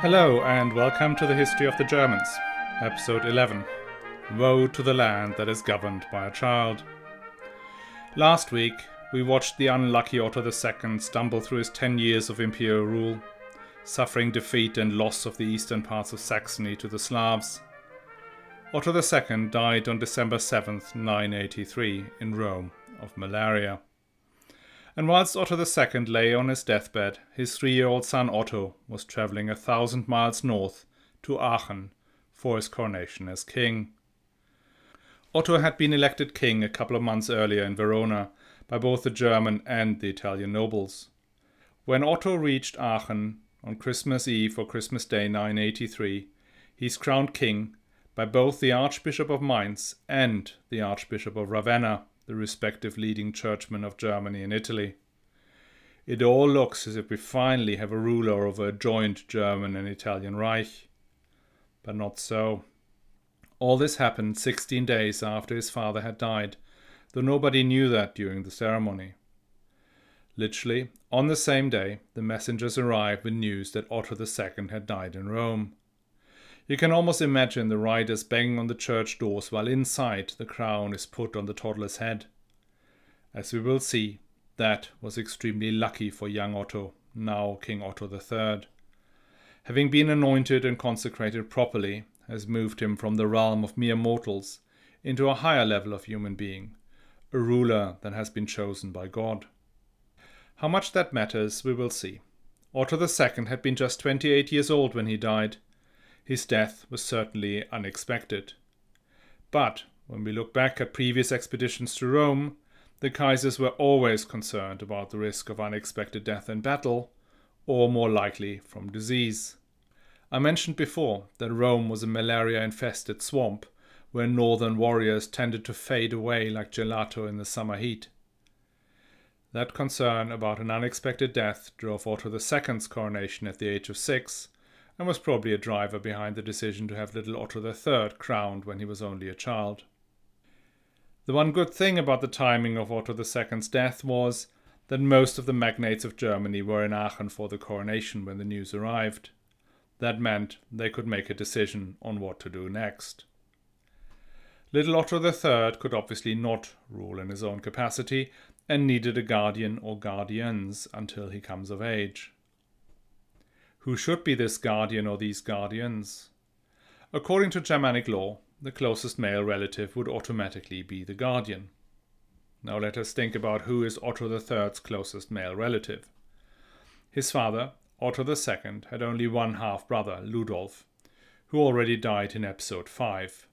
Hello, and welcome to the History of the Germans, Episode 11 Woe to the Land That is Governed by a Child. Last week, we watched the unlucky Otto II stumble through his 10 years of imperial rule, suffering defeat and loss of the eastern parts of Saxony to the Slavs. Otto II died on December 7, 983, in Rome of malaria. And whilst Otto II lay on his deathbed, his three year old son Otto was travelling a thousand miles north to Aachen for his coronation as king. Otto had been elected king a couple of months earlier in Verona by both the German and the Italian nobles. When Otto reached Aachen on Christmas Eve or Christmas Day 983, he he's crowned king by both the Archbishop of Mainz and the Archbishop of Ravenna the respective leading churchmen of Germany and Italy. It all looks as if we finally have a ruler over a joint German and Italian Reich. But not so. All this happened 16 days after his father had died, though nobody knew that during the ceremony. Literally, on the same day, the messengers arrived with news that Otto II had died in Rome. You can almost imagine the riders banging on the church doors while inside the crown is put on the toddler's head. As we will see, that was extremely lucky for young Otto, now King Otto III. Having been anointed and consecrated properly has moved him from the realm of mere mortals into a higher level of human being, a ruler that has been chosen by God. How much that matters, we will see. Otto II had been just 28 years old when he died, his death was certainly unexpected. But when we look back at previous expeditions to Rome, the Kaisers were always concerned about the risk of unexpected death in battle, or more likely from disease. I mentioned before that Rome was a malaria infested swamp where northern warriors tended to fade away like gelato in the summer heat. That concern about an unexpected death drove Otto II's coronation at the age of six and was probably a driver behind the decision to have little Otto III crowned when he was only a child. The one good thing about the timing of Otto II's death was that most of the magnates of Germany were in Aachen for the coronation when the news arrived. That meant they could make a decision on what to do next. Little Otto III could obviously not rule in his own capacity and needed a guardian or guardians until he comes of age. Who should be this guardian or these guardians? According to Germanic law, the closest male relative would automatically be the guardian. Now let us think about who is Otto III's closest male relative. His father, Otto II, had only one half brother, Ludolf, who already died in episode 5.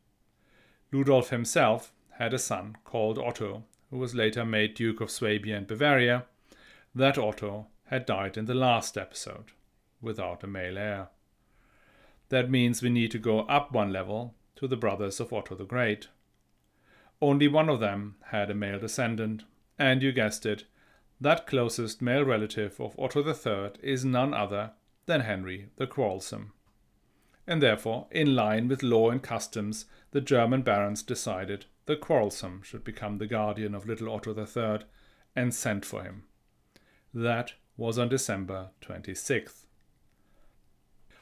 Ludolf himself had a son called Otto, who was later made Duke of Swabia and Bavaria. That Otto had died in the last episode without a male heir. That means we need to go up one level to the brothers of Otto the Great. Only one of them had a male descendant, and you guessed it, that closest male relative of Otto III is none other than Henry the Quarrelsome. And therefore, in line with law and customs, the German barons decided the Quarrelsome should become the guardian of little Otto III and sent for him. That was on December 26th.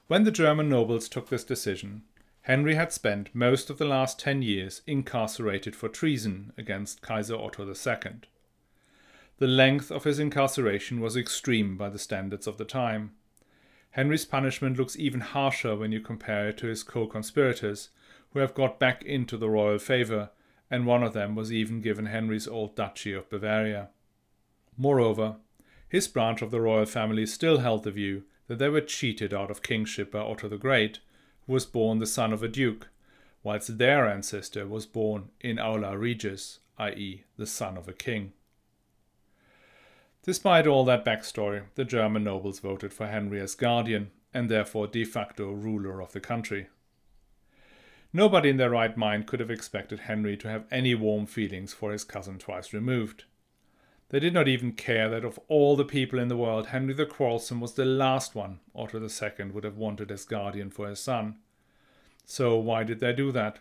When the German nobles took this decision, Henry had spent most of the last ten years incarcerated for treason against Kaiser Otto II. The length of his incarceration was extreme by the standards of the time. Henry's punishment looks even harsher when you compare it to his co conspirators, who have got back into the royal favour, and one of them was even given Henry's old duchy of Bavaria. Moreover, his branch of the royal family still held the view that they were cheated out of kingship by Otto the Great, who was born the son of a duke, whilst their ancestor was born in aula regis, i.e., the son of a king. Despite all that backstory, the German nobles voted for Henry as guardian and therefore de facto ruler of the country. Nobody in their right mind could have expected Henry to have any warm feelings for his cousin twice removed. They did not even care that of all the people in the world, Henry the Quarrelsome was the last one Otto II would have wanted as guardian for his son. So why did they do that?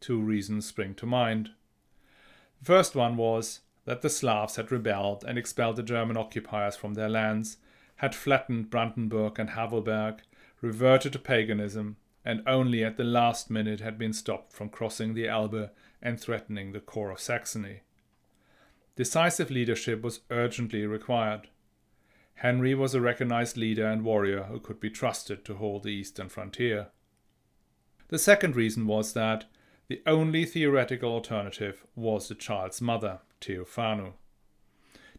Two reasons spring to mind. The first one was that the Slavs had rebelled and expelled the German occupiers from their lands, had flattened Brandenburg and Havelberg, reverted to paganism, and only at the last minute had been stopped from crossing the Elbe and threatening the core of Saxony. Decisive leadership was urgently required. Henry was a recognized leader and warrior who could be trusted to hold the eastern frontier. The second reason was that the only theoretical alternative was the child's mother, Theophanu.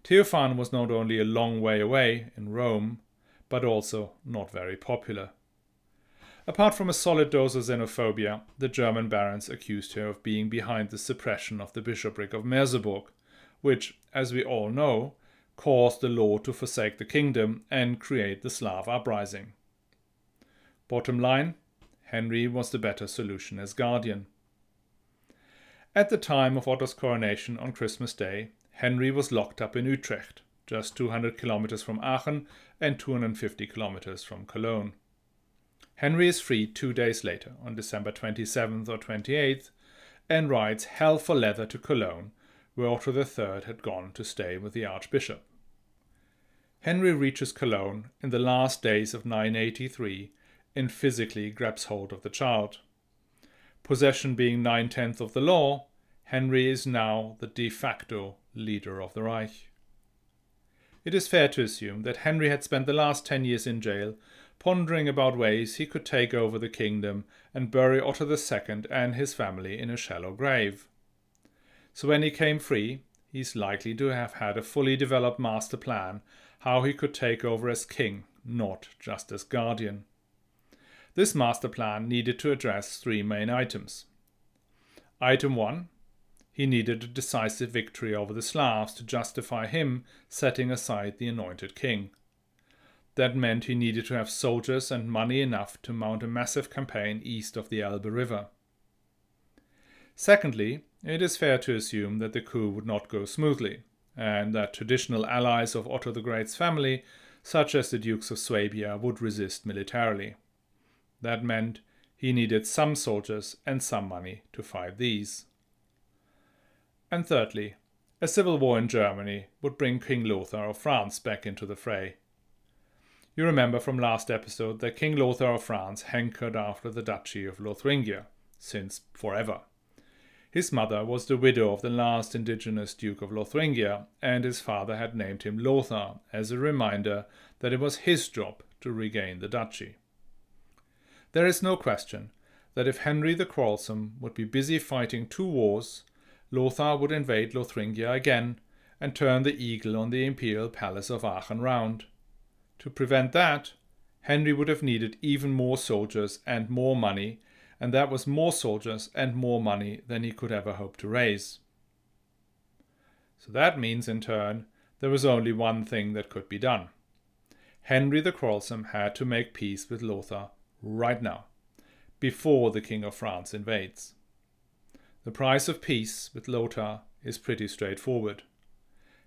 Theophanu was not only a long way away in Rome, but also not very popular. Apart from a solid dose of xenophobia, the German barons accused her of being behind the suppression of the bishopric of Merseburg, which, as we all know, caused the law to forsake the kingdom and create the Slav uprising. Bottom line Henry was the better solution as guardian. At the time of Otto's coronation on Christmas Day, Henry was locked up in Utrecht, just 200 kilometers from Aachen and 250 kilometers from Cologne. Henry is freed two days later, on December 27th or 28th, and rides hell for leather to Cologne, where Otto III had gone to stay with the Archbishop. Henry reaches Cologne in the last days of 983 and physically grabs hold of the child. Possession being nine tenths of the law, Henry is now the de facto leader of the Reich. It is fair to assume that Henry had spent the last ten years in jail pondering about ways he could take over the kingdom and bury Otto II and his family in a shallow grave. So when he came free, he's likely to have had a fully developed master plan how he could take over as king, not just as guardian. This master plan needed to address three main items. Item 1 he needed a decisive victory over the Slavs to justify him setting aside the anointed king. That meant he needed to have soldiers and money enough to mount a massive campaign east of the Elbe River. Secondly, it is fair to assume that the coup would not go smoothly, and that traditional allies of Otto the Great's family, such as the Dukes of Swabia, would resist militarily. That meant he needed some soldiers and some money to fight these. And thirdly, a civil war in Germany would bring King Lothar of France back into the fray. You remember from last episode that King Lothar of France hankered after the Duchy of Lothringia, since forever. His mother was the widow of the last indigenous Duke of Lothringia, and his father had named him Lothar as a reminder that it was his job to regain the duchy. There is no question that if Henry the Quarrelsome would be busy fighting two wars, Lothar would invade Lothringia again and turn the eagle on the imperial palace of Aachen round. To prevent that, Henry would have needed even more soldiers and more money, and that was more soldiers and more money than he could ever hope to raise. So that means, in turn, there was only one thing that could be done. Henry the Quarrelsome had to make peace with Lothar right now, before the King of France invades. The price of peace with Lothar is pretty straightforward.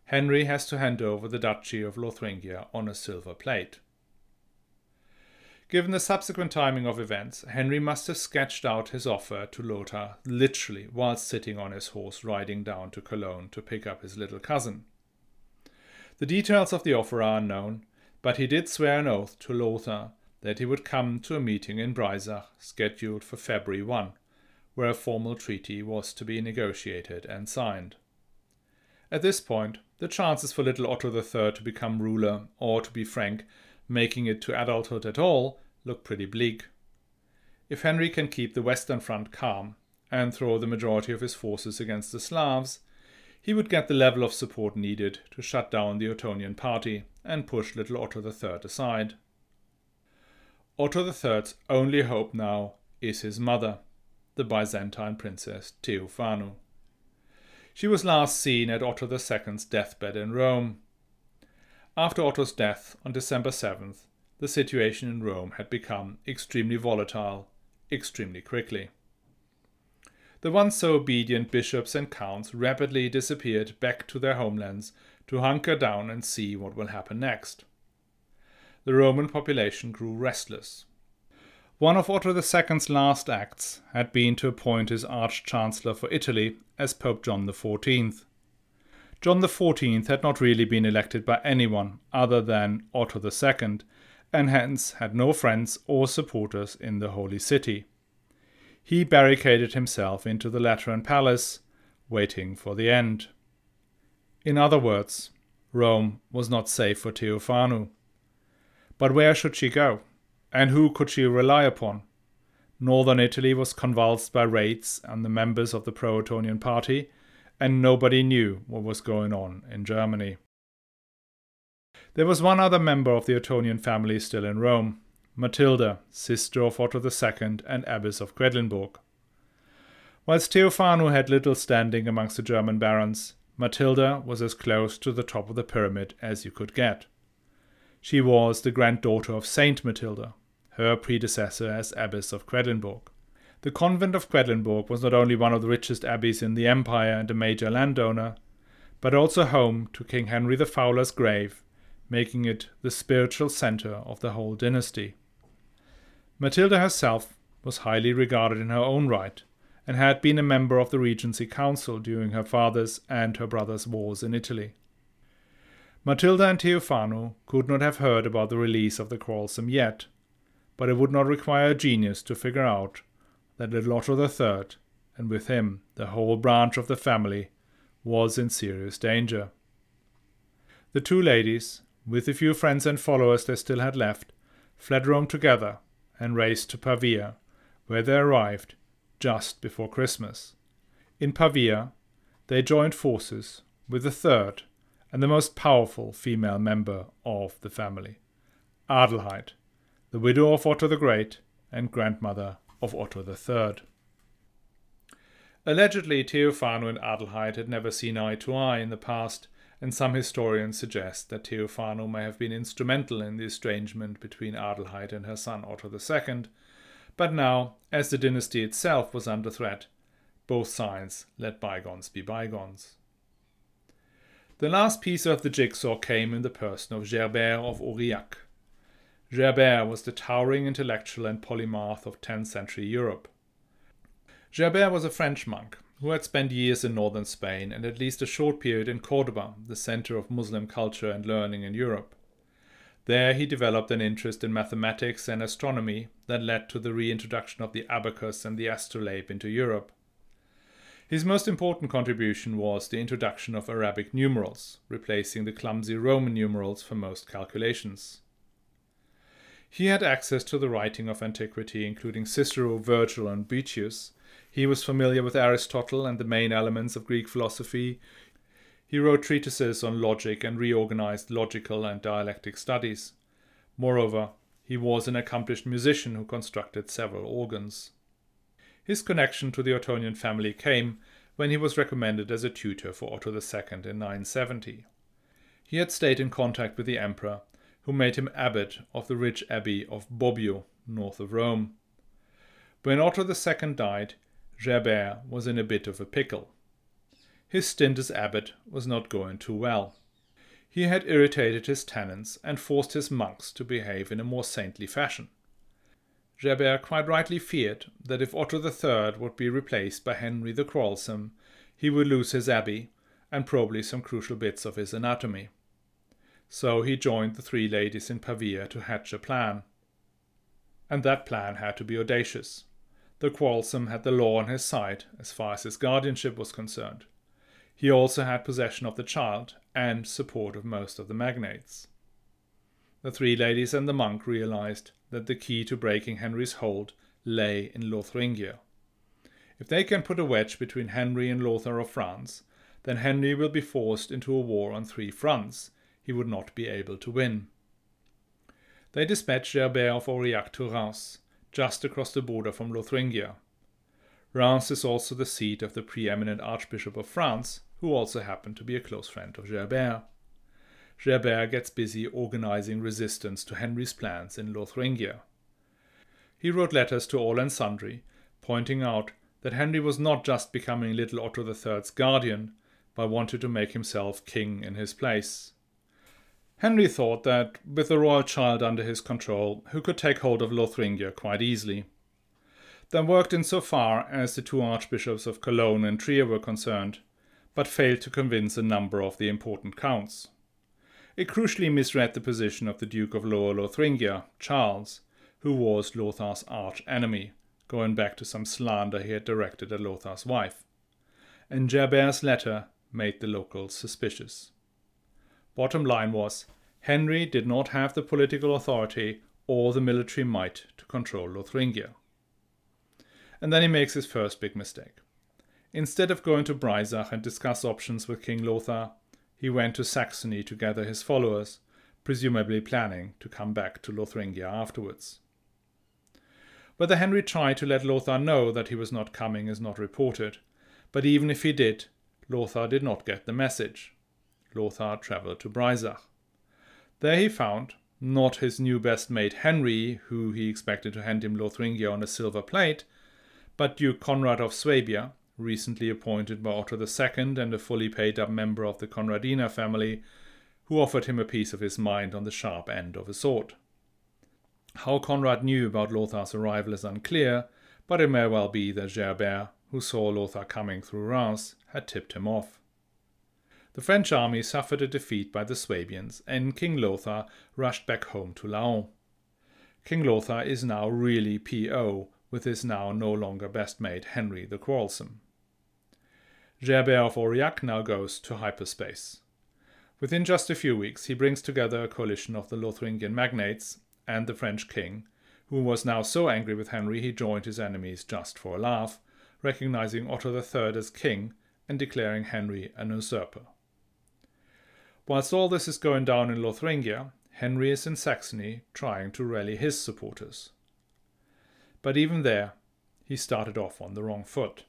Henry has to hand over the Duchy of Lothringia on a silver plate. Given the subsequent timing of events, Henry must have sketched out his offer to Lothar literally whilst sitting on his horse riding down to Cologne to pick up his little cousin. The details of the offer are unknown, but he did swear an oath to Lothar that he would come to a meeting in Breisach scheduled for February 1, where a formal treaty was to be negotiated and signed. At this point, the chances for little Otto III to become ruler, or to be frank, making it to adulthood at all, look pretty bleak. If Henry can keep the Western Front calm and throw the majority of his forces against the Slavs, he would get the level of support needed to shut down the Ottonian party and push little Otto III aside. Otto III's only hope now is his mother the Byzantine princess Theophanu. She was last seen at Otto II's deathbed in Rome. After Otto's death on December 7th, the situation in Rome had become extremely volatile, extremely quickly. The once so obedient bishops and counts rapidly disappeared back to their homelands to hunker down and see what will happen next. The Roman population grew restless. One of Otto II's last acts had been to appoint his Arch Chancellor for Italy as Pope John XIV. John XIV had not really been elected by anyone other than Otto II, and hence had no friends or supporters in the Holy City. He barricaded himself into the Lateran palace, waiting for the end. In other words, Rome was not safe for Theophanu. But where should she go? And who could she rely upon? Northern Italy was convulsed by raids on the members of the pro Ottonian party, and nobody knew what was going on in Germany. There was one other member of the Ottonian family still in Rome, Matilda, sister of Otto II and abbess of Quedlinburg. Whilst Theophanu had little standing amongst the German barons, Matilda was as close to the top of the pyramid as you could get. She was the granddaughter of Saint Matilda, her predecessor as abbess of Quedlinburg. The convent of Quedlinburg was not only one of the richest abbeys in the empire and a major landowner, but also home to King Henry the Fowler's grave making it the spiritual center of the whole dynasty. Matilda herself was highly regarded in her own right, and had been a member of the Regency Council during her father's and her brother's wars in Italy. Matilda and Teofano could not have heard about the release of the quarrelsome yet, but it would not require a genius to figure out that little Otto III, and with him the whole branch of the family, was in serious danger. The two ladies, with the few friends and followers they still had left, fled Rome together and raced to Pavia, where they arrived just before Christmas. In Pavia, they joined forces with the third and the most powerful female member of the family, Adelheid, the widow of Otto the Great and grandmother of Otto III. Allegedly, Theophano and Adelheid had never seen eye to eye in the past, and some historians suggest that Theophano may have been instrumental in the estrangement between Adelheid and her son Otto II, but now, as the dynasty itself was under threat, both sides let bygones be bygones. The last piece of the jigsaw came in the person of Gerbert of Aurillac. Gerbert was the towering intellectual and polymath of 10th century Europe. Gerbert was a French monk who had spent years in northern Spain and at least a short period in Cordoba, the center of Muslim culture and learning in Europe. There he developed an interest in mathematics and astronomy that led to the reintroduction of the abacus and the astrolabe into Europe. His most important contribution was the introduction of Arabic numerals, replacing the clumsy Roman numerals for most calculations. He had access to the writing of antiquity, including Cicero, Virgil, and Boethius, he was familiar with Aristotle and the main elements of Greek philosophy. He wrote treatises on logic and reorganized logical and dialectic studies. Moreover, he was an accomplished musician who constructed several organs. His connection to the Ottonian family came when he was recommended as a tutor for Otto II in 970. He had stayed in contact with the emperor, who made him abbot of the rich abbey of Bobbio, north of Rome. When Otto II died, Gerbert was in a bit of a pickle. His stint as abbot was not going too well. He had irritated his tenants and forced his monks to behave in a more saintly fashion. Gerbert quite rightly feared that if Otto III would be replaced by Henry the Quarrelsome, he would lose his abbey and probably some crucial bits of his anatomy. So he joined the three ladies in Pavia to hatch a plan. And that plan had to be audacious the Quarrelsome had the law on his side as far as his guardianship was concerned. He also had possession of the child and support of most of the magnates. The three ladies and the monk realized that the key to breaking Henry's hold lay in Lothringia. If they can put a wedge between Henry and Lothar of France, then Henry will be forced into a war on three fronts he would not be able to win. They dispatched Gerbert of Aurillac to Reims, just across the border from Lothringia. Reims is also the seat of the preeminent Archbishop of France, who also happened to be a close friend of Gerbert. Gerbert gets busy organizing resistance to Henry's plans in Lothringia. He wrote letters to all and sundry, pointing out that Henry was not just becoming little Otto III's guardian, but wanted to make himself king in his place. Henry thought that, with the royal child under his control, he could take hold of Lothringia quite easily. That worked in so far as the two archbishops of Cologne and Trier were concerned, but failed to convince a number of the important counts. It crucially misread the position of the Duke of Lower Lothringia, Charles, who was Lothar's arch enemy, going back to some slander he had directed at Lothar's wife. And Gerbert's letter made the locals suspicious. Bottom line was Henry did not have the political authority or the military might to control Lothringia. And then he makes his first big mistake. Instead of going to Breisach and discuss options with King Lothar, he went to Saxony to gather his followers, presumably planning to come back to Lothringia afterwards. Whether Henry tried to let Lothar know that he was not coming is not reported, but even if he did, Lothar did not get the message. Lothar travelled to Breisach. There he found, not his new best mate Henry, who he expected to hand him Lothringia on a silver plate, but Duke Conrad of Swabia, recently appointed by Otto II and a fully paid up member of the Conradine family, who offered him a piece of his mind on the sharp end of a sword. How Conrad knew about Lothar's arrival is unclear, but it may well be that Gerbert, who saw Lothar coming through Reims, had tipped him off. The French army suffered a defeat by the Swabians, and King Lothar rushed back home to Laon. King Lothar is now really PO, with his now no longer best mate Henry the Quarrelsome. Gerbert of Aurillac now goes to hyperspace. Within just a few weeks, he brings together a coalition of the Lothringian magnates and the French king, who was now so angry with Henry he joined his enemies just for a laugh, recognizing Otto III as king and declaring Henry an usurper. Whilst all this is going down in Lothringia, Henry is in Saxony trying to rally his supporters. But even there, he started off on the wrong foot.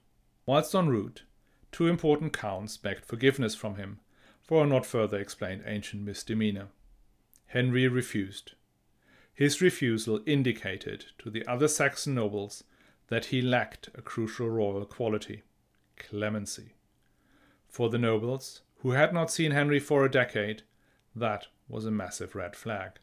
Whilst en route, two important counts begged forgiveness from him for a not further explained ancient misdemeanor. Henry refused. His refusal indicated to the other Saxon nobles that he lacked a crucial royal quality clemency. For the nobles, who had not seen Henry for a decade, that was a massive red flag.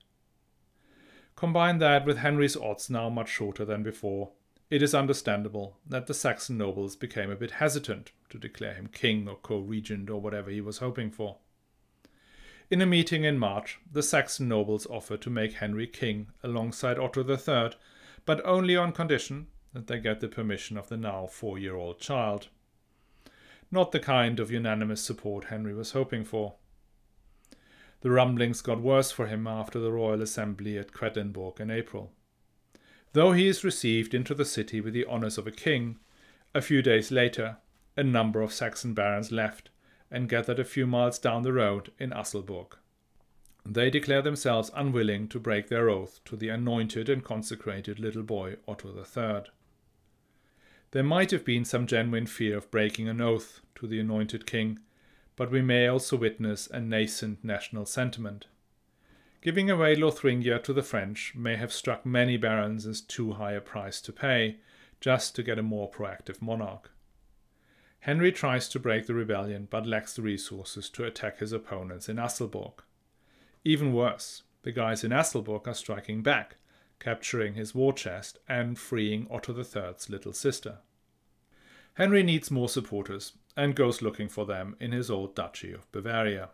Combine that with Henry's odds now much shorter than before, it is understandable that the Saxon nobles became a bit hesitant to declare him king or co regent or whatever he was hoping for. In a meeting in March, the Saxon nobles offered to make Henry king alongside Otto III, but only on condition that they get the permission of the now four year old child. Not the kind of unanimous support Henry was hoping for. The rumblings got worse for him after the royal assembly at Quedlinburg in April. Though he is received into the city with the honours of a king, a few days later a number of Saxon barons left and gathered a few miles down the road in Asselburg. They declare themselves unwilling to break their oath to the anointed and consecrated little boy Otto III. There might have been some genuine fear of breaking an oath to the anointed king, but we may also witness a nascent national sentiment. Giving away Lothringia to the French may have struck many barons as too high a price to pay, just to get a more proactive monarch. Henry tries to break the rebellion but lacks the resources to attack his opponents in Asselburg. Even worse, the guys in Asselburg are striking back, capturing his war chest and freeing Otto III's little sister. Henry needs more supporters and goes looking for them in his old duchy of Bavaria.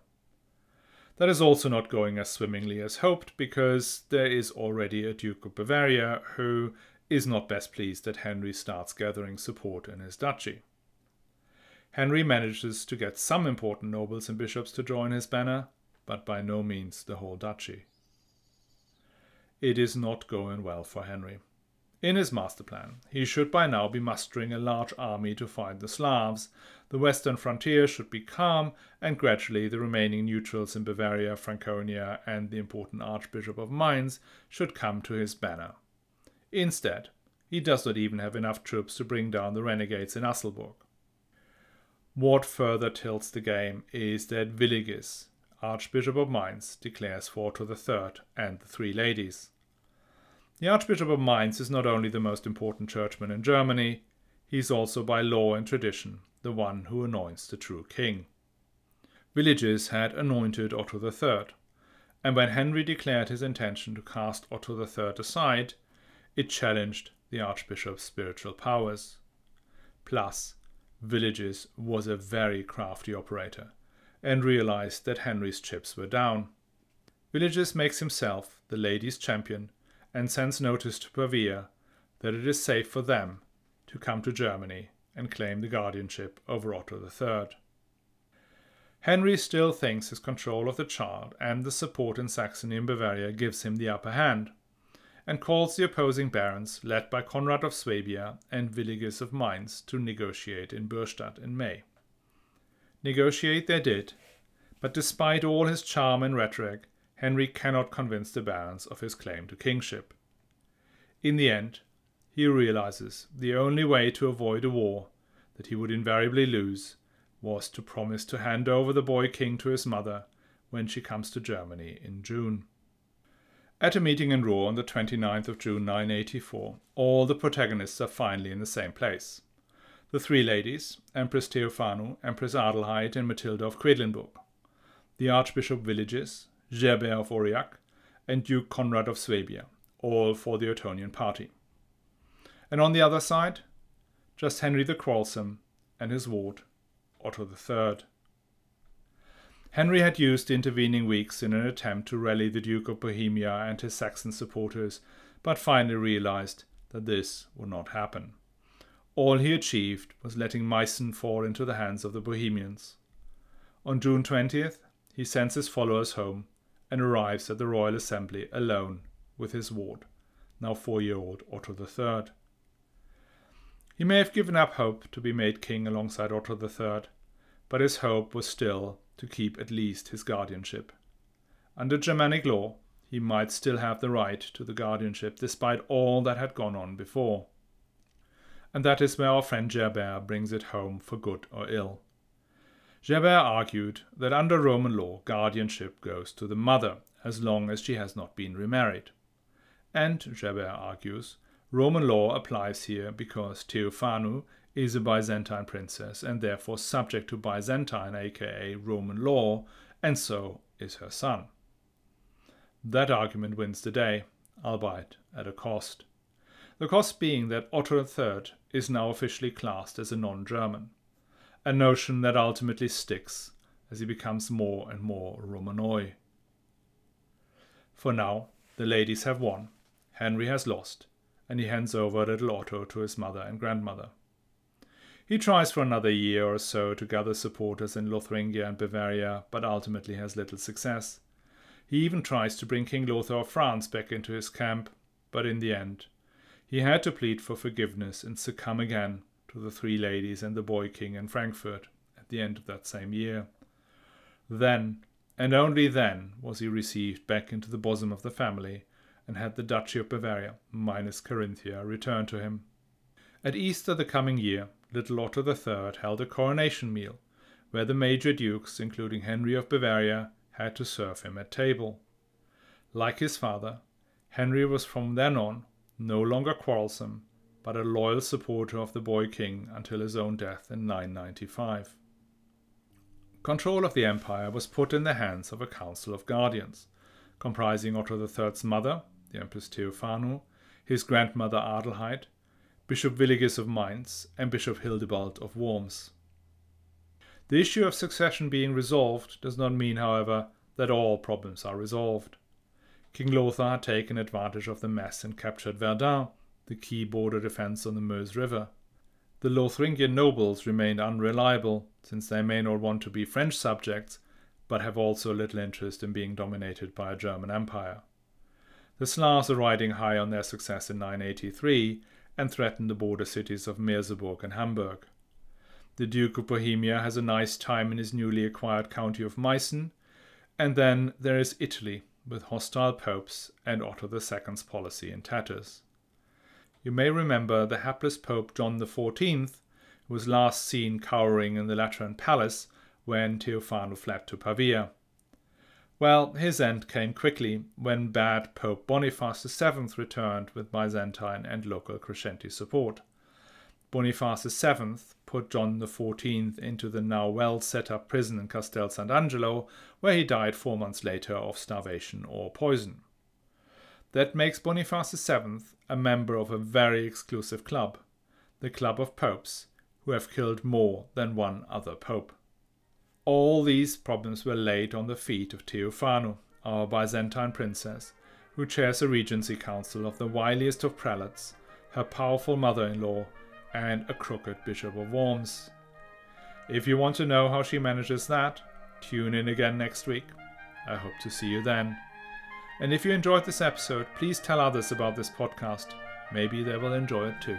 That is also not going as swimmingly as hoped because there is already a Duke of Bavaria who is not best pleased that Henry starts gathering support in his duchy. Henry manages to get some important nobles and bishops to join his banner, but by no means the whole duchy. It is not going well for Henry. In his master plan, he should by now be mustering a large army to fight the Slavs. The western frontier should be calm, and gradually the remaining neutrals in Bavaria, Franconia, and the important Archbishop of Mainz should come to his banner. Instead, he does not even have enough troops to bring down the renegades in Asselburg. What further tilts the game is that Willigis, Archbishop of Mainz, declares for the Third and the Three Ladies. The Archbishop of Mainz is not only the most important churchman in Germany, he is also by law and tradition the one who anoints the true king. Willigis had anointed Otto III, and when Henry declared his intention to cast Otto III aside, it challenged the Archbishop's spiritual powers. Plus, Willigis was a very crafty operator and realized that Henry's chips were down. Willigis makes himself the ladies' champion and sends notice to Pavia that it is safe for them to come to Germany and claim the guardianship over Otto III. Henry still thinks his control of the child and the support in Saxony and Bavaria gives him the upper hand, and calls the opposing barons, led by Conrad of Swabia and Willigis of Mainz, to negotiate in Bürstadt in May. Negotiate they did, but despite all his charm and rhetoric, Henry cannot convince the barons of his claim to kingship. In the end, he realizes the only way to avoid a war that he would invariably lose was to promise to hand over the boy king to his mother when she comes to Germany in June. At a meeting in Rohr on the 29th of June 984, all the protagonists are finally in the same place. The three ladies, Empress Theophano, Empress Adelheid, and Matilda of Quedlinburg, the Archbishop Willigis, Gerbert of Aurillac, and Duke Conrad of Swabia, all for the Ottonian party. And on the other side, just Henry the Quarrelsome and his ward, Otto III. Henry had used the intervening weeks in an attempt to rally the Duke of Bohemia and his Saxon supporters, but finally realized that this would not happen. All he achieved was letting Meissen fall into the hands of the Bohemians. On June 20th, he sends his followers home and arrives at the Royal Assembly alone with his ward, now four year old Otto III. He may have given up hope to be made king alongside Otto III, but his hope was still to keep at least his guardianship. Under Germanic law, he might still have the right to the guardianship despite all that had gone on before. And that is where our friend Gerbert brings it home for good or ill. Gerbert argued that under Roman law, guardianship goes to the mother as long as she has not been remarried. And, Gerbert argues, Roman law applies here because Theophanu is a Byzantine princess and therefore subject to Byzantine, aka Roman law, and so is her son. That argument wins the day, albeit at a cost. The cost being that Otto III is now officially classed as a non German, a notion that ultimately sticks as he becomes more and more Romanoi. For now, the ladies have won, Henry has lost, and he hands over little Otto to his mother and grandmother. He tries for another year or so to gather supporters in Lothringia and Bavaria, but ultimately has little success. He even tries to bring King Lothar of France back into his camp, but in the end, he had to plead for forgiveness and succumb again to the three ladies and the boy king in Frankfurt at the end of that same year. Then, and only then, was he received back into the bosom of the family and had the Duchy of Bavaria, minus Carinthia, returned to him. At Easter the coming year, little Otto III held a coronation meal, where the major dukes, including Henry of Bavaria, had to serve him at table. Like his father, Henry was from then on no longer quarrelsome, but a loyal supporter of the boy king until his own death in 995. Control of the empire was put in the hands of a council of guardians, comprising Otto III's mother, the Empress Theophano, his grandmother Adelheid, Bishop Willigis of Mainz, and Bishop Hildebald of Worms. The issue of succession being resolved does not mean, however, that all problems are resolved. King Lothar had taken advantage of the mess and captured Verdun, the key border defense on the Meuse River. The Lothringian nobles remained unreliable, since they may not want to be French subjects, but have also little interest in being dominated by a German empire. The Slavs are riding high on their success in 983 and threaten the border cities of Merseburg and Hamburg. The Duke of Bohemia has a nice time in his newly acquired county of Meissen, and then there is Italy, with hostile popes and Otto II's policy in tatters. You may remember the hapless Pope John XIV, who was last seen cowering in the Lateran palace when Theophano fled to Pavia. Well, his end came quickly when bad Pope Boniface VII returned with Byzantine and local Crescenti support. Boniface VII put John XIV into the now well set up prison in Castel Sant'Angelo, where he died four months later of starvation or poison. That makes Boniface VII a member of a very exclusive club, the Club of Popes, who have killed more than one other pope. All these problems were laid on the feet of Theophano, our Byzantine princess, who chairs a regency council of the wiliest of prelates, her powerful mother in law, and a crooked Bishop of Worms. If you want to know how she manages that, tune in again next week. I hope to see you then. And if you enjoyed this episode, please tell others about this podcast. Maybe they will enjoy it too.